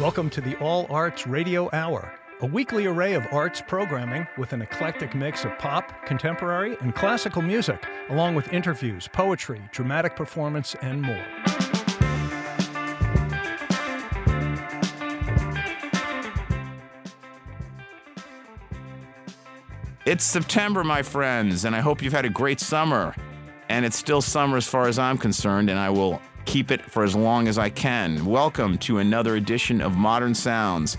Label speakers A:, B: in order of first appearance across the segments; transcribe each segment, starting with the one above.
A: Welcome to the All Arts Radio Hour, a weekly array of arts programming with an eclectic mix of pop, contemporary, and classical music, along with interviews, poetry, dramatic performance, and more.
B: It's September, my friends, and I hope you've had a great summer. And it's still summer as far as I'm concerned, and I will keep it for as long as I can. Welcome to another edition of Modern Sounds,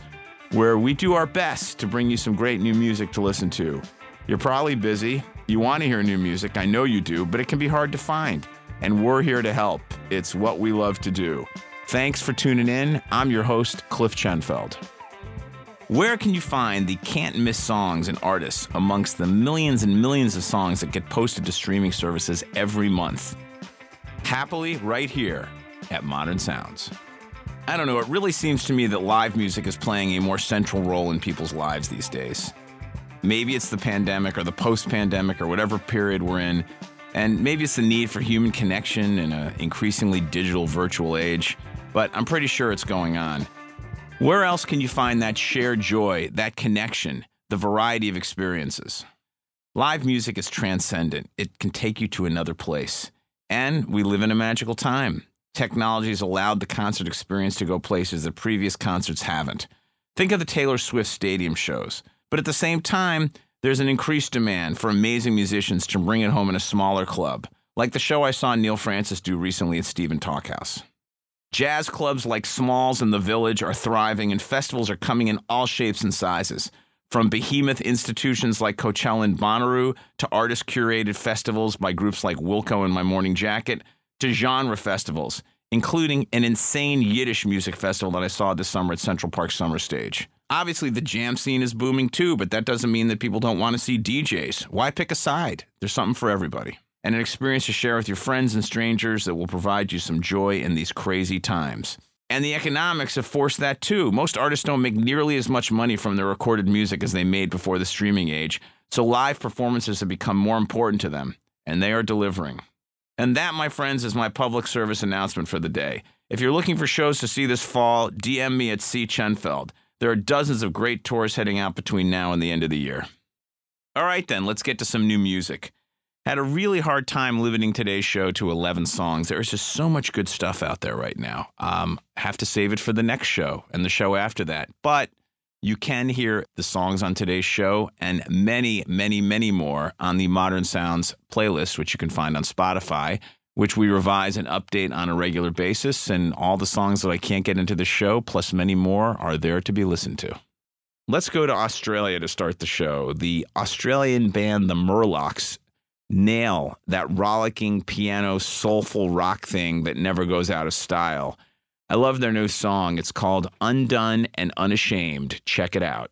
B: where we do our best to bring you some great new music to listen to. You're probably busy. You want to hear new music. I know you do, but it can be hard to find. And we're here to help. It's what we love to do. Thanks for tuning in. I'm your host, Cliff Chenfeld. Where can you find the can't miss songs and artists amongst the millions and millions of songs that get posted to streaming services every month? Happily, right here at Modern Sounds. I don't know, it really seems to me that live music is playing a more central role in people's lives these days. Maybe it's the pandemic or the post pandemic or whatever period we're in, and maybe it's the need for human connection in an increasingly digital virtual age, but I'm pretty sure it's going on. Where else can you find that shared joy, that connection, the variety of experiences? Live music is transcendent, it can take you to another place. And we live in a magical time. Technology has allowed the concert experience to go places that previous concerts haven't. Think of the Taylor Swift stadium shows. But at the same time, there's an increased demand for amazing musicians to bring it home in a smaller club, like the show I saw Neil Francis do recently at Stephen Talkhouse. Jazz clubs like Smalls and The Village are thriving, and festivals are coming in all shapes and sizes. From behemoth institutions like Coachella and Bonnaroo to artist curated festivals by groups like Wilco and My Morning Jacket to genre festivals, including an insane Yiddish music festival that I saw this summer at Central Park Summer Stage. Obviously, the jam scene is booming too, but that doesn't mean that people don't want to see DJs. Why pick a side? There's something for everybody and an experience to share with your friends and strangers that will provide you some joy in these crazy times. And the economics have forced that too. Most artists don't make nearly as much money from their recorded music as they made before the streaming age, so live performances have become more important to them, and they are delivering. And that, my friends, is my public service announcement for the day. If you're looking for shows to see this fall, DM me at C. Chenfeld. There are dozens of great tours heading out between now and the end of the year. All right, then, let's get to some new music. Had a really hard time limiting today's show to 11 songs. There's just so much good stuff out there right now. Um, have to save it for the next show and the show after that. But you can hear the songs on today's show and many, many, many more on the Modern Sounds playlist, which you can find on Spotify, which we revise and update on a regular basis. And all the songs that I can't get into the show, plus many more, are there to be listened to. Let's go to Australia to start the show. The Australian band The Murlocs nail that rollicking piano, soulful rock thing that never goes out of style. I love their new song. It's called Undone and Unashamed. Check it out.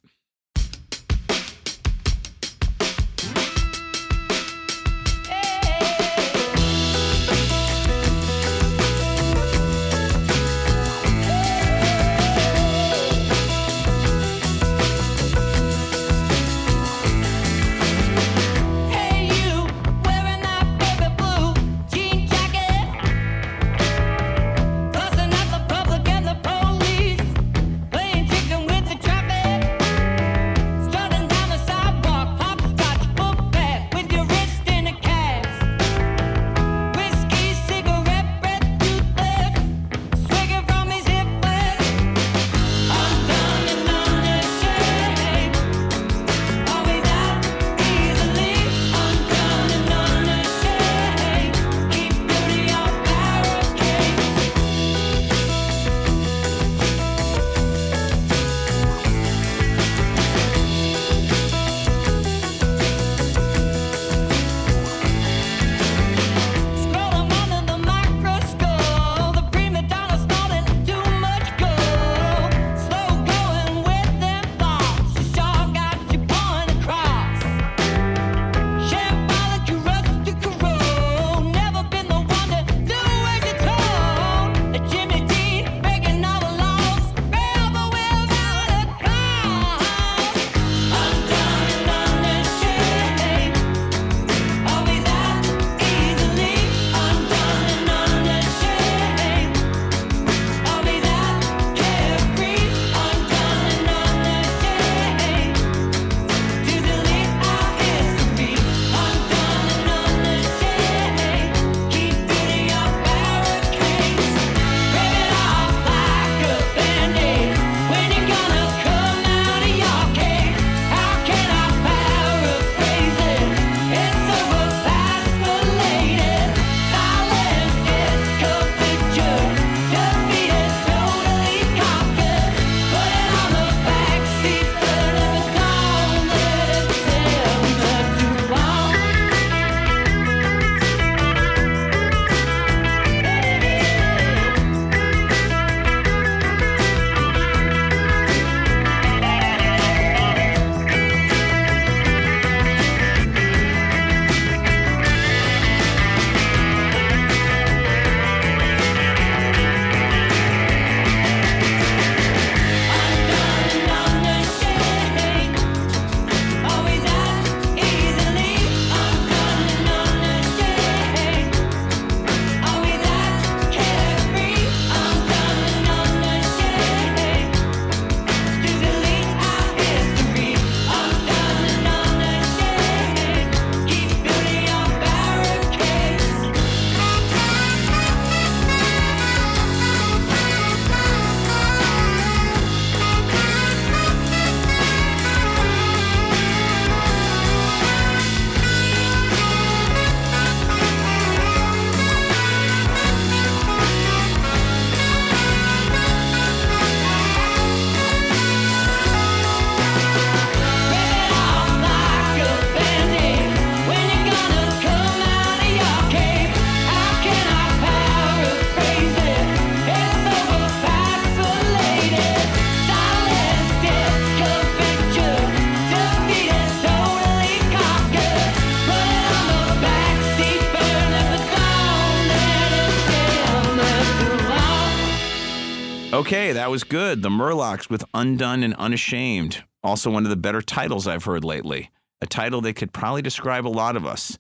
B: That was good. The Murlocs with Undone and Unashamed. Also, one of the better titles I've heard lately. A title that could probably describe a lot of us.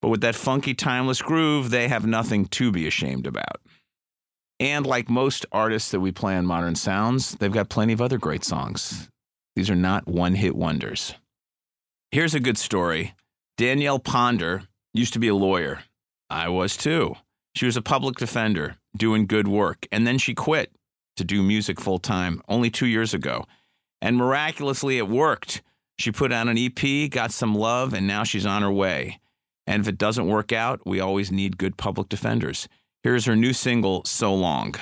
B: But with that funky, timeless groove, they have nothing to be ashamed about. And like most artists that we play on Modern Sounds, they've got plenty of other great songs. These are not one hit wonders. Here's a good story Danielle Ponder used to be a lawyer. I was too. She was a public defender doing good work, and then she quit to do music full time only two years ago. And miraculously, it worked. She put out an EP, got some love, and now she's on her way. And if it doesn't work out, we always need good public defenders. Here's her new single, So Long.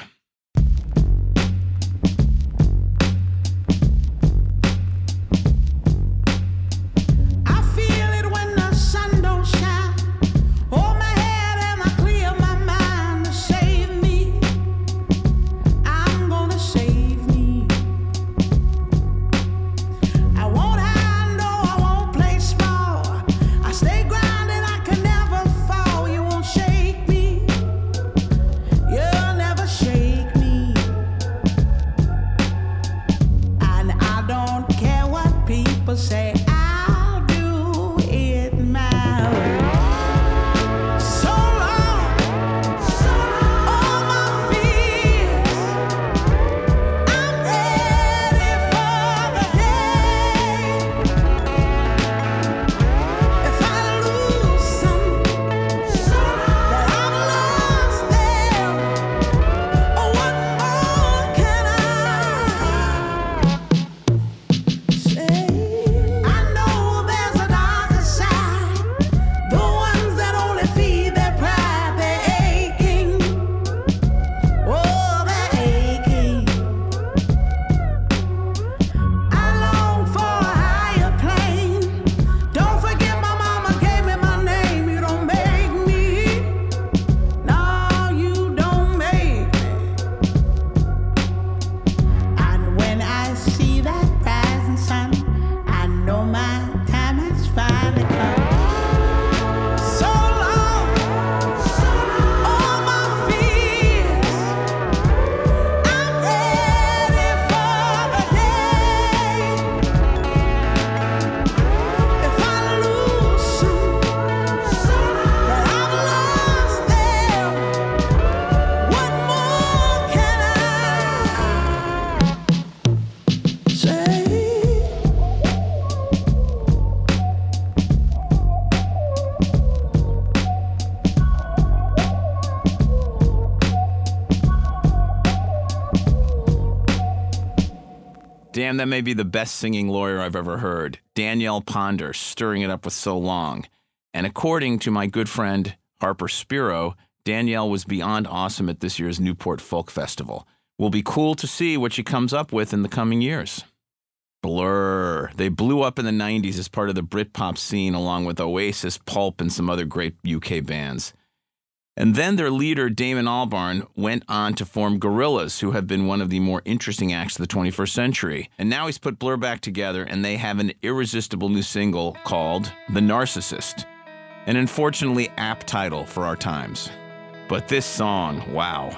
B: Damn, that may be the best singing lawyer I've ever heard. Danielle Ponder, stirring it up with so long. And according to my good friend Harper Spiro, Danielle was beyond awesome at this year's Newport Folk Festival. Will be cool to see what she comes up with in the coming years. Blur. They blew up in the 90s as part of the Britpop scene along with Oasis, Pulp, and some other great UK bands. And then their leader, Damon Albarn, went on to form Gorillaz, who have been one of the more interesting acts of the 21st century. And now he's put Blur back together, and they have an irresistible new single called The Narcissist. An unfortunately apt title for our times. But this song, wow.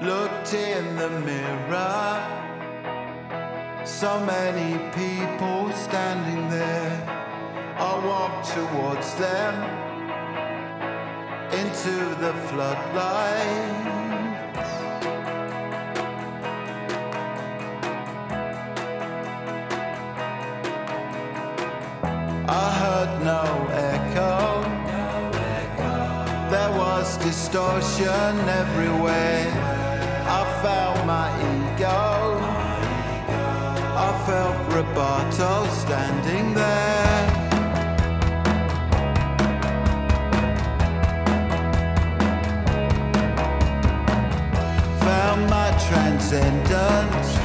C: Looked in the mirror, so many people standing there. I walked towards them into the floodlights. I heard no echo. There was distortion everywhere. I felt my ego. I felt Roboto standing there. Transcendence.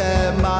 C: Not tear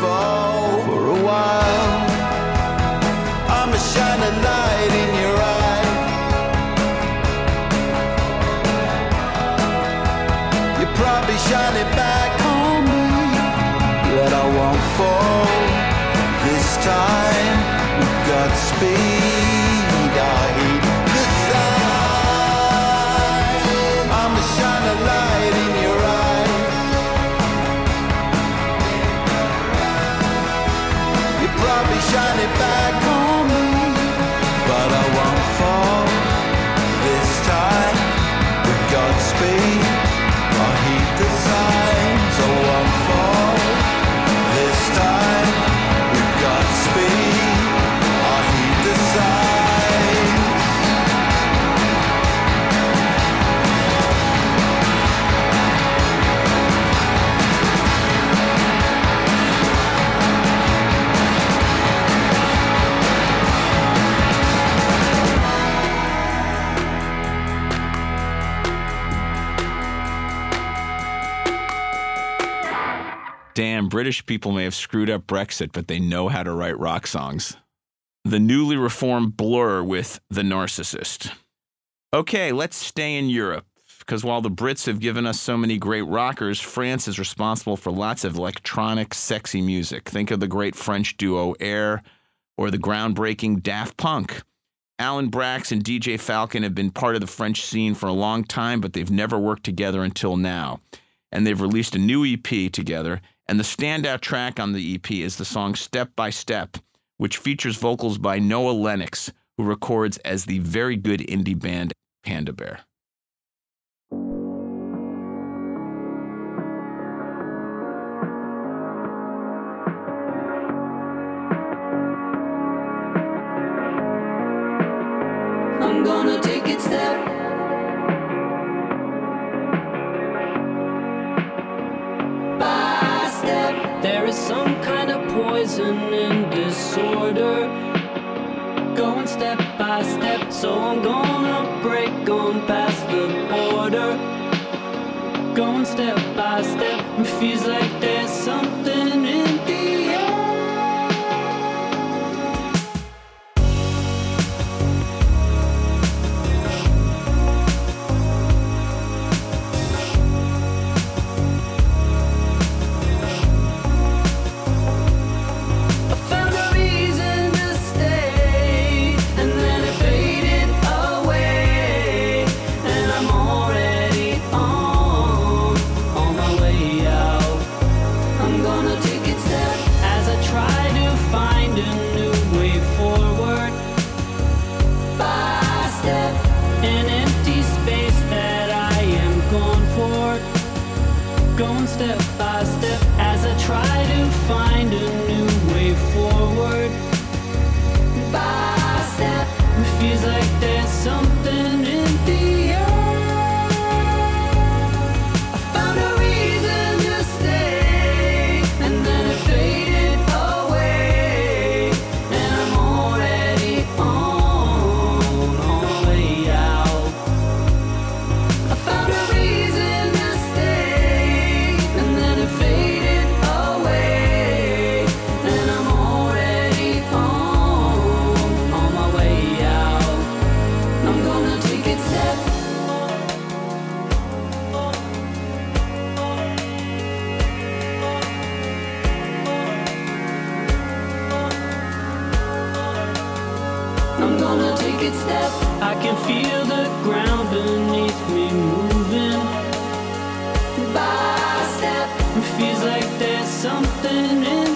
C: for a while.
B: British people may have screwed up Brexit, but they know how to write rock songs. The newly reformed Blur with The Narcissist. Okay, let's stay in Europe. Because while the Brits have given us so many great rockers, France is responsible for lots of electronic, sexy music. Think of the great French duo Air or the groundbreaking Daft Punk. Alan Braxe and DJ Falcon have been part of the French scene for a long time, but they've never worked together until now. And they've released a new EP together. And the standout track on the EP is the song Step by Step, which features vocals by Noah Lennox, who records as the very good indie band Panda Bear.
D: I'm gonna take it step some kind of poison and disorder. Going step by step, so I'm gonna break on past the border. Going step by step, it feels like there's something it step. I can feel the ground beneath me moving. By step, it feels like there's something in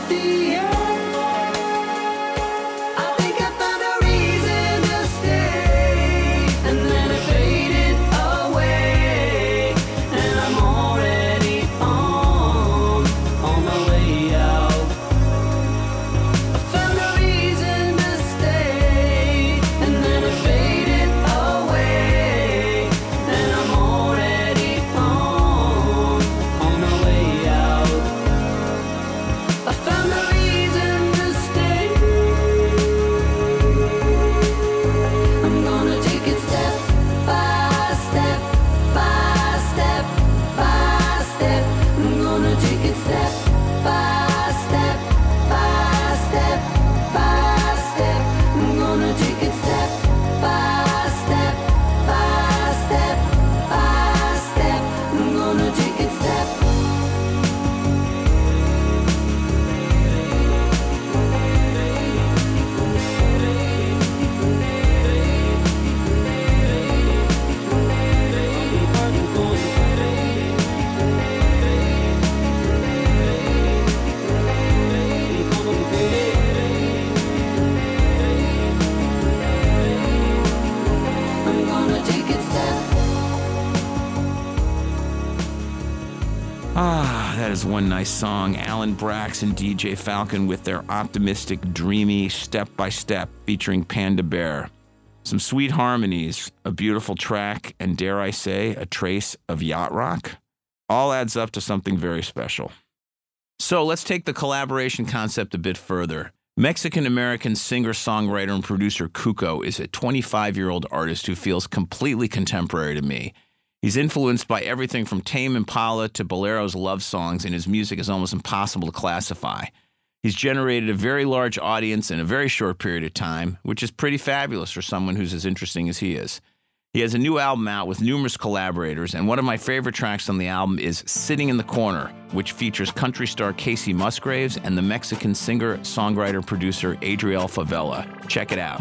B: that is one nice song. Alan Braxe and DJ Falcon with their optimistic, dreamy step by step featuring Panda Bear. Some sweet harmonies, a beautiful track, and dare I say, a trace of yacht rock. All adds up to something very special. So let's take the collaboration concept a bit further. Mexican American singer, songwriter, and producer Cuco is a 25 year old artist who feels completely contemporary to me. He's influenced by everything from Tame Impala to Bolero's love songs, and his music is almost impossible to classify. He's generated a very large audience in a very short period of time, which is pretty fabulous for someone who's as interesting as he is. He has a new album out with numerous collaborators, and one of my favorite tracks on the album is Sitting in the Corner, which features country star Kacey Musgraves and the Mexican singer, songwriter, producer Adriel Favela. Check it out.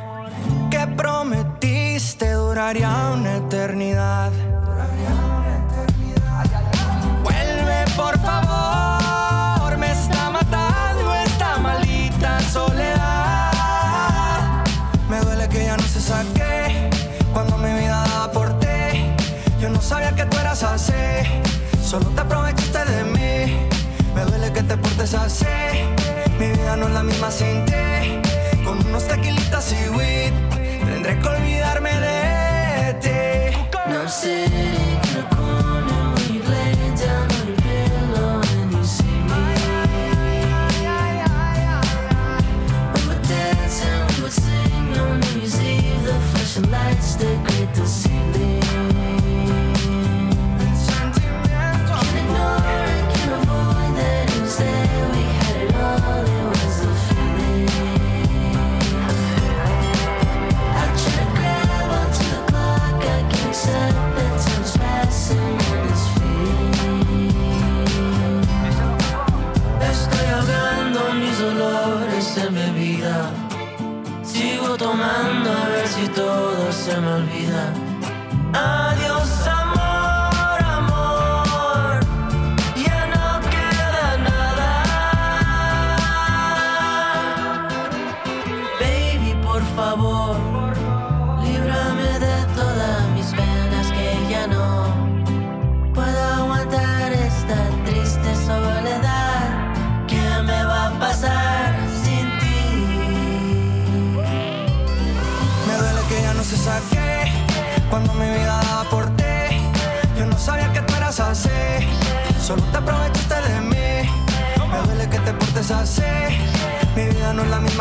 C: solo te aprovechaste de mí. Me duele que te portes así. Mi vida no es la misma sin ti. Con unos tequilitas y weed, tendré que olvidarme de ti.
E: Now I'm sitting
F: dolores en bebida. Sigo tomando a ver si todo se me olvida. Adiós,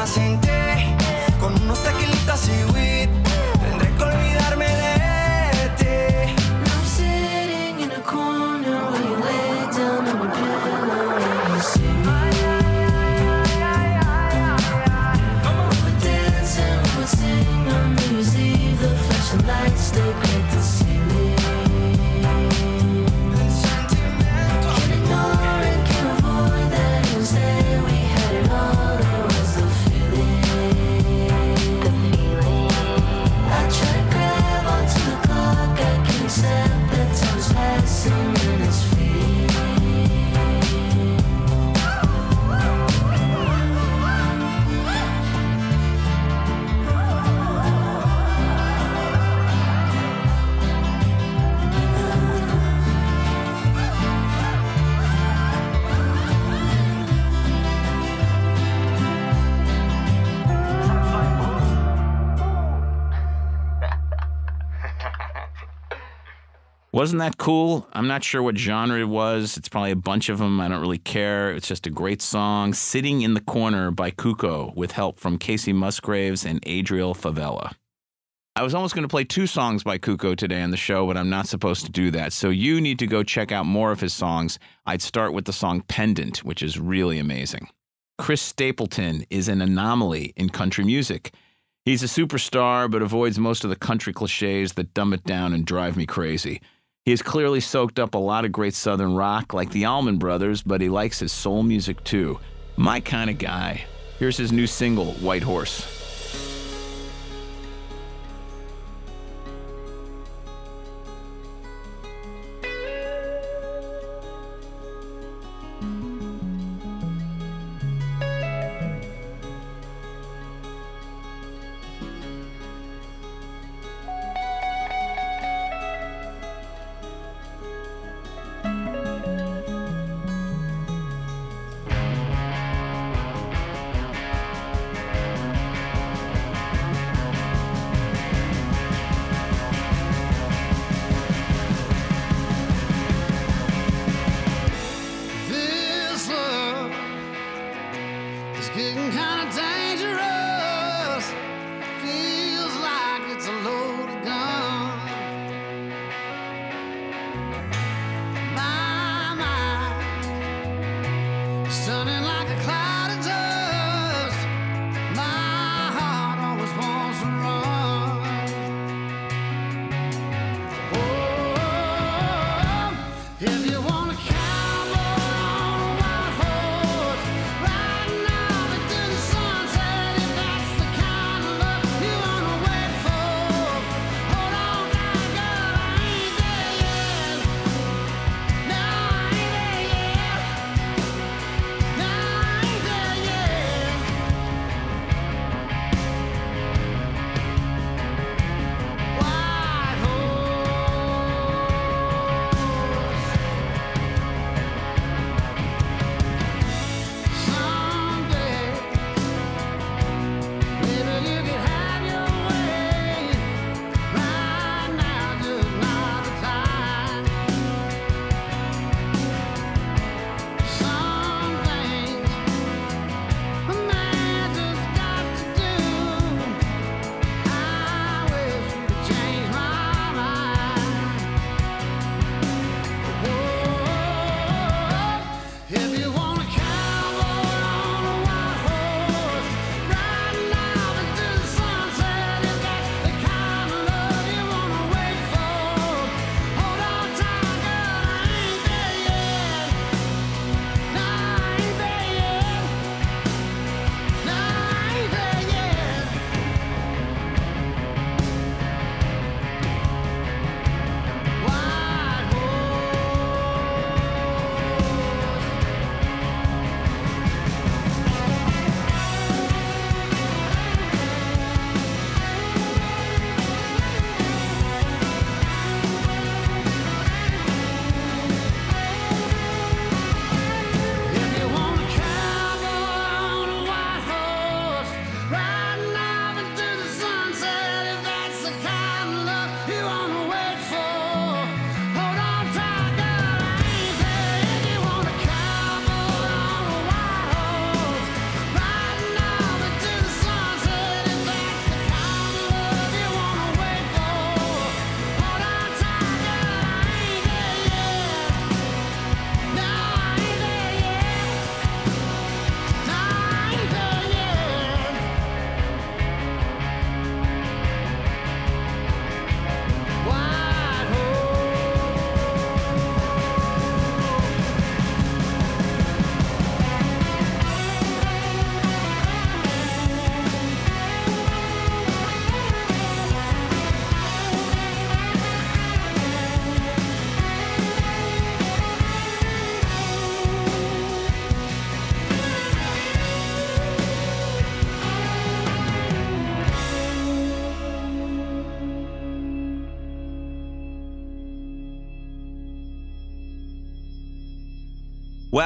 C: vida no
B: Wasn't that cool? I'm not sure what genre it was. It's probably a bunch of them. I don't really care. It's just a great song. Sitting in the Corner by Cuco with help from Kacey Musgraves and Adriel Favela. I was almost going to play two songs by Cuco today on the show, but I'm not supposed to do that. So you need to go check out more of his songs. I'd start with the song Pendant, which is really amazing. Chris Stapleton is an anomaly in country music. He's a superstar, but avoids most of the country cliches that dumb it down and drive me crazy. He has clearly soaked up a lot of great southern rock, like the Allman Brothers, but he likes his soul music too. My kind of guy. Here's his new single, White Horse.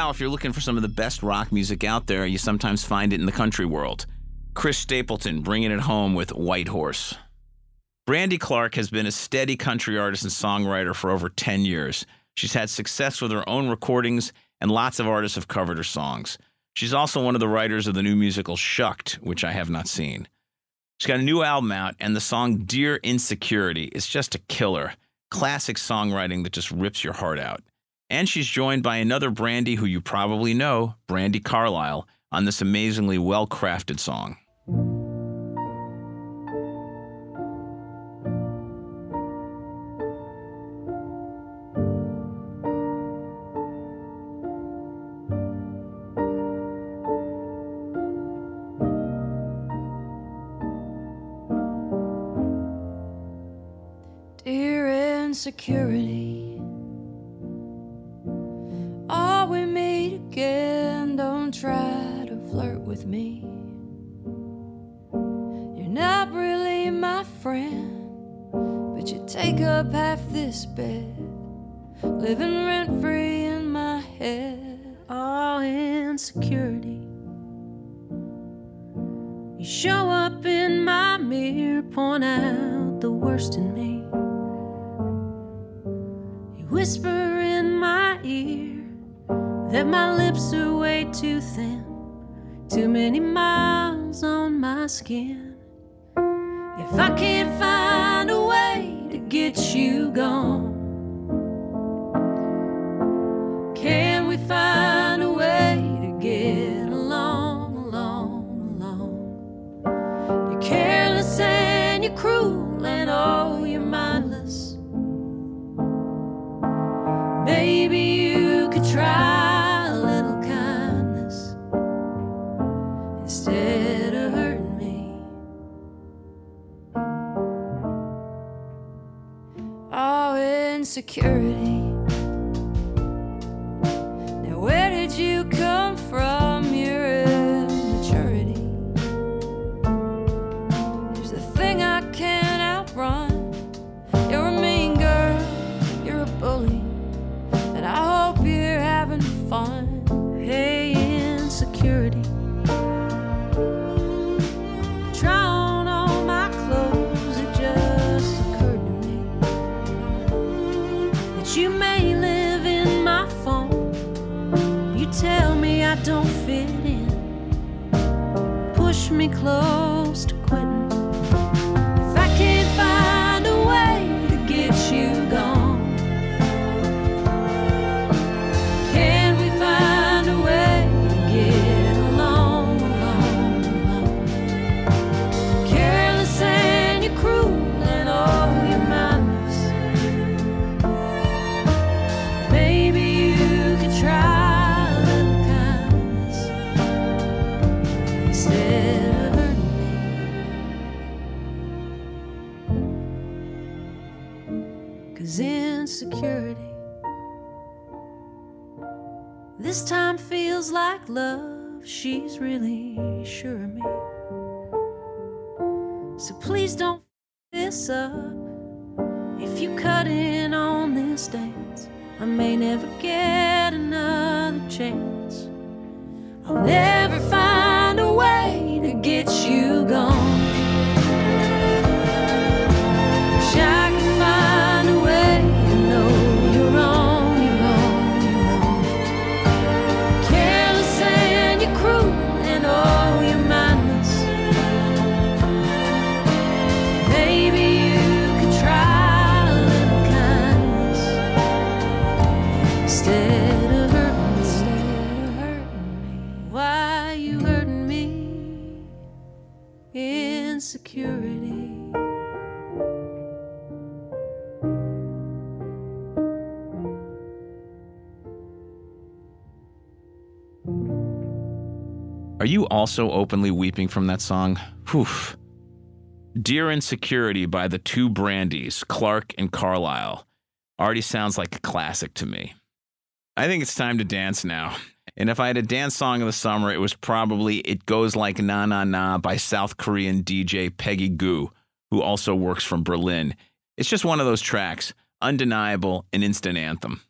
B: Well, if you're looking for some of the best rock music out there, you sometimes find it in the country world. Chris Stapleton bringing it home with White Horse. Brandy Clark has been a steady country artist and songwriter for over 10 years. She's had success with her own recordings, and lots of artists have covered her songs. She's also one of the writers of the new musical Shucked, which I have not seen. She's got a new album out, and the song Dear Insecurity is just a killer. Classic songwriting that just rips your heart out. And she's joined by another Brandy who you probably know, Brandi Carlile, on this amazingly well crafted song.
E: You're
G: cruel and oh, you're mindless. Maybe you could try a little kindness instead of hurting me.
E: Oh, insecurity.
G: Insecurity. This time feels like love. She's really sure of me. So please don't f- this up. If you cut in on this dance, I may never get another chance. I'll never find a way to get you gone.
B: Are you also openly weeping from that song? Whew. Dear Insecurity by the two Brandies, Clark and Carlile, already sounds like a classic to me. I think it's time to dance now. And if I had a dance song of the summer, it was probably It Goes Like Na Na Na by South Korean DJ Peggy Gou, who also works from Berlin. It's just one of those tracks, undeniable, an instant anthem.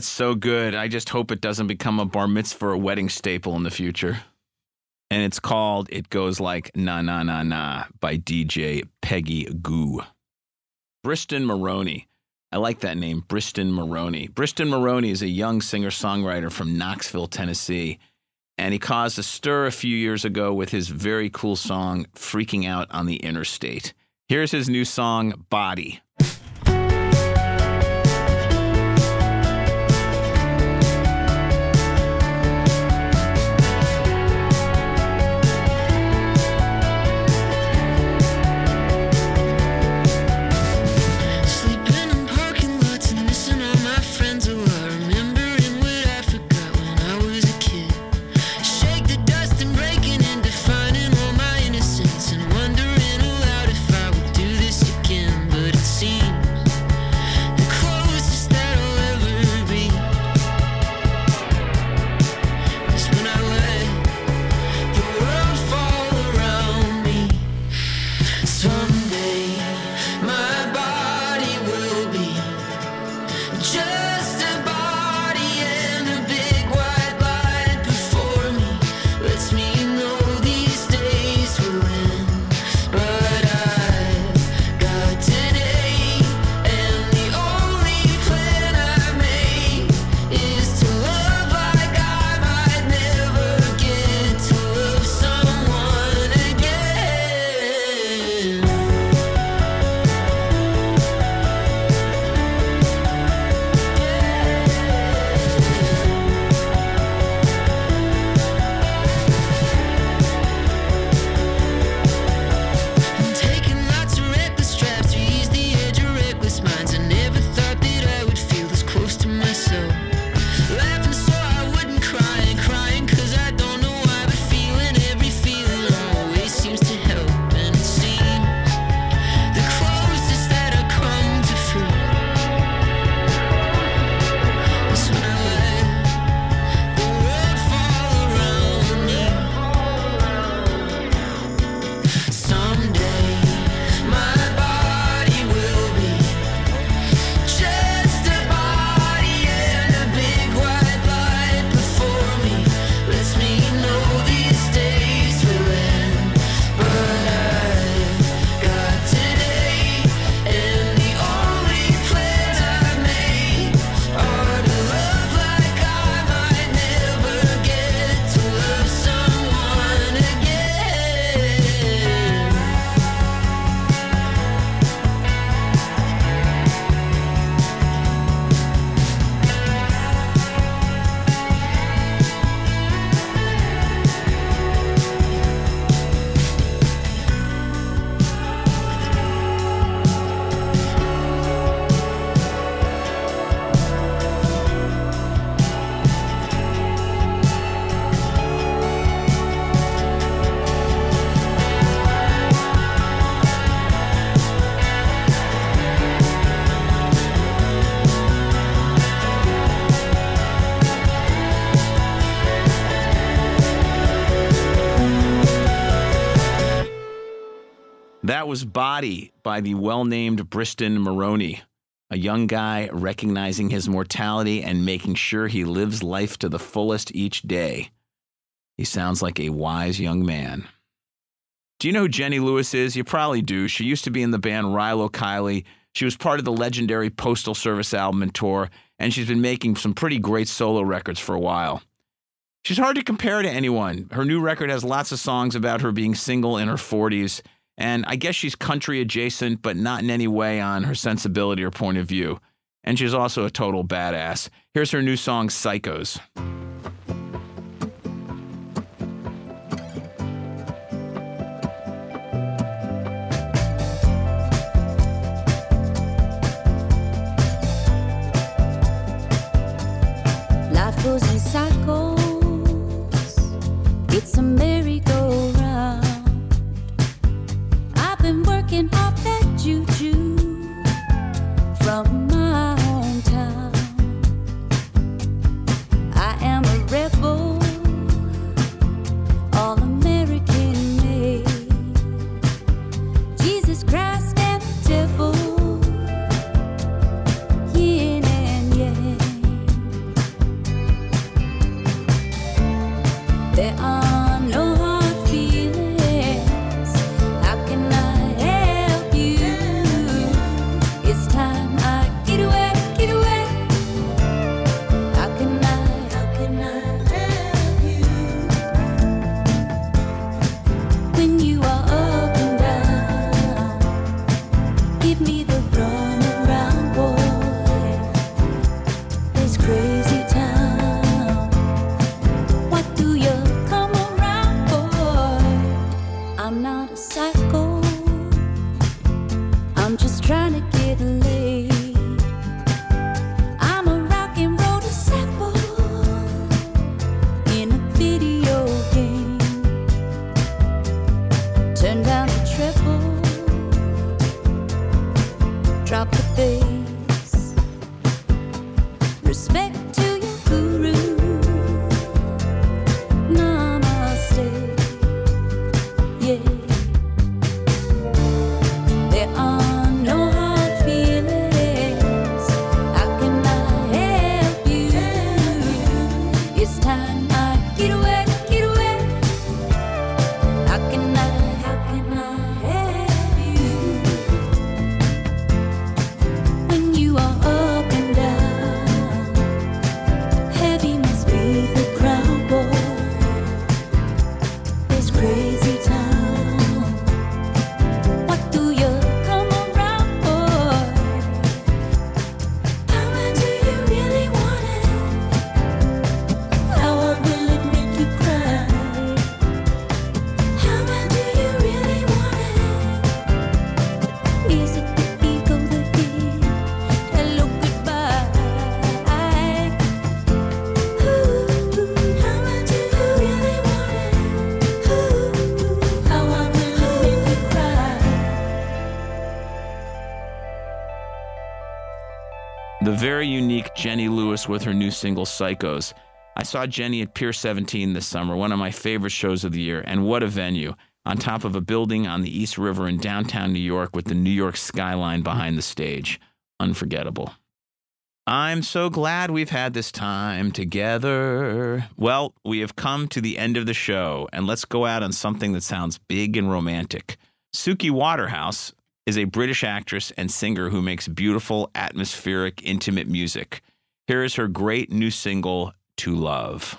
B: That's so good. I just hope it doesn't become a bar mitzvah or wedding staple in the future. And it's called It Goes Like Na Na Na Na by DJ Peggy Gou. Briston Maroney. I like that name, Briston Maroney. Briston Maroney is a young singer songwriter from Knoxville, Tennessee. And he caused a stir a few years ago with his very cool song, Freaking Out on the Interstate. Here's his new song, Body.
H: Was
I: Body by the well named Briston Maroney, a young guy recognizing his mortality and making sure he lives life to the fullest each day. He sounds like a wise young man. Do you know who Jenny Lewis is? You probably do. She used to be in the band Rilo Kiley. She was part of the legendary Postal Service album and tour, and she's been making some pretty great solo records for a while. She's hard to compare to anyone. Her new record has lots of songs about her being single in her 40s, and I guess she's country adjacent, but not in any way on her sensibility or point of view. And she's also a total badass. Here's her new song, Psychos. With her new single Psychos. I saw Jenny at Pier 17 this summer, one of my favorite shows of the year, and what a venue. On top of a building on the East River in downtown New York with the New York skyline behind the stage. Unforgettable. I'm so glad we've had this time together. Well, we have come to the end of the show, and let's go out on something that sounds big and romantic. Suki Waterhouse is a British actress and singer who makes beautiful, atmospheric, intimate music. Here is her great new single, To Love.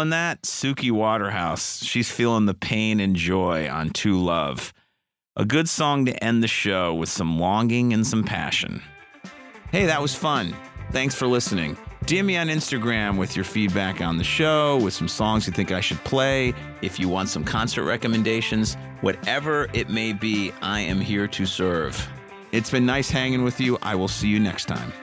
B: Feeling that? Suki Waterhouse. She's feeling the pain and joy on To Love. A good song to end the show with some longing and some passion. Hey, that was fun. Thanks for listening. DM me on Instagram with your feedback on the show, with some songs you think I should play, if you want some concert recommendations, whatever it may be, I am here to serve. It's been nice hanging with you. I will see you next time.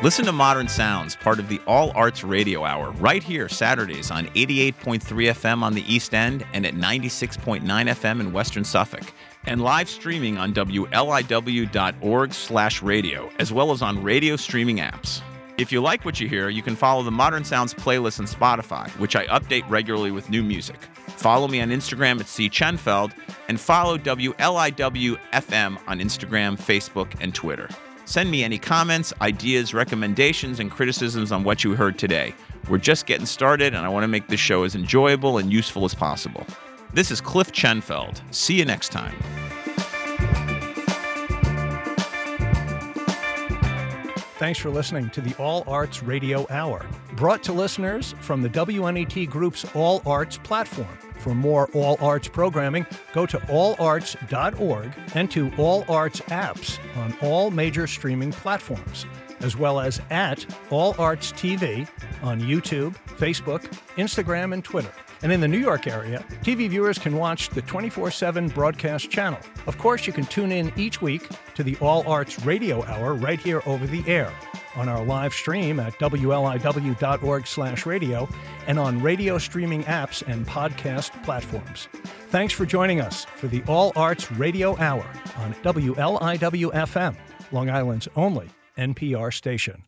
B: Listen to Modern Sounds, part of the All Arts Radio Hour, right here Saturdays on 88.3 FM on the East End and at 96.9 FM in Western Suffolk, and live streaming on wliw.org/radio, as well as on radio streaming apps. If you like what you hear, you can follow the Modern Sounds playlist on Spotify, which I update regularly with new music. Follow me on Instagram at C. Chenfeld, and follow WLIW FM on Instagram, Facebook, and Twitter. Send me any comments, ideas, recommendations, and criticisms on what you heard today. We're just getting started, and I want to make this show as enjoyable and useful as possible. This is Cliff Chenfeld. See you next time.
A: Thanks for listening to the All Arts Radio Hour, brought to listeners from the WNET Group's All Arts platform. For more All Arts programming, go to allarts.org and to All Arts apps on all major streaming platforms, as well as at All Arts TV on YouTube, Facebook, Instagram, and Twitter. And in the New York area, TV viewers can watch the 24 7 broadcast channel. Of course, you can tune in each week to the All Arts Radio Hour right here over the air on our live stream at wliw.org/radio and on radio streaming apps and podcast platforms. Thanks for joining us for the All Arts Radio Hour on WLIW FM, Long Island's only NPR station.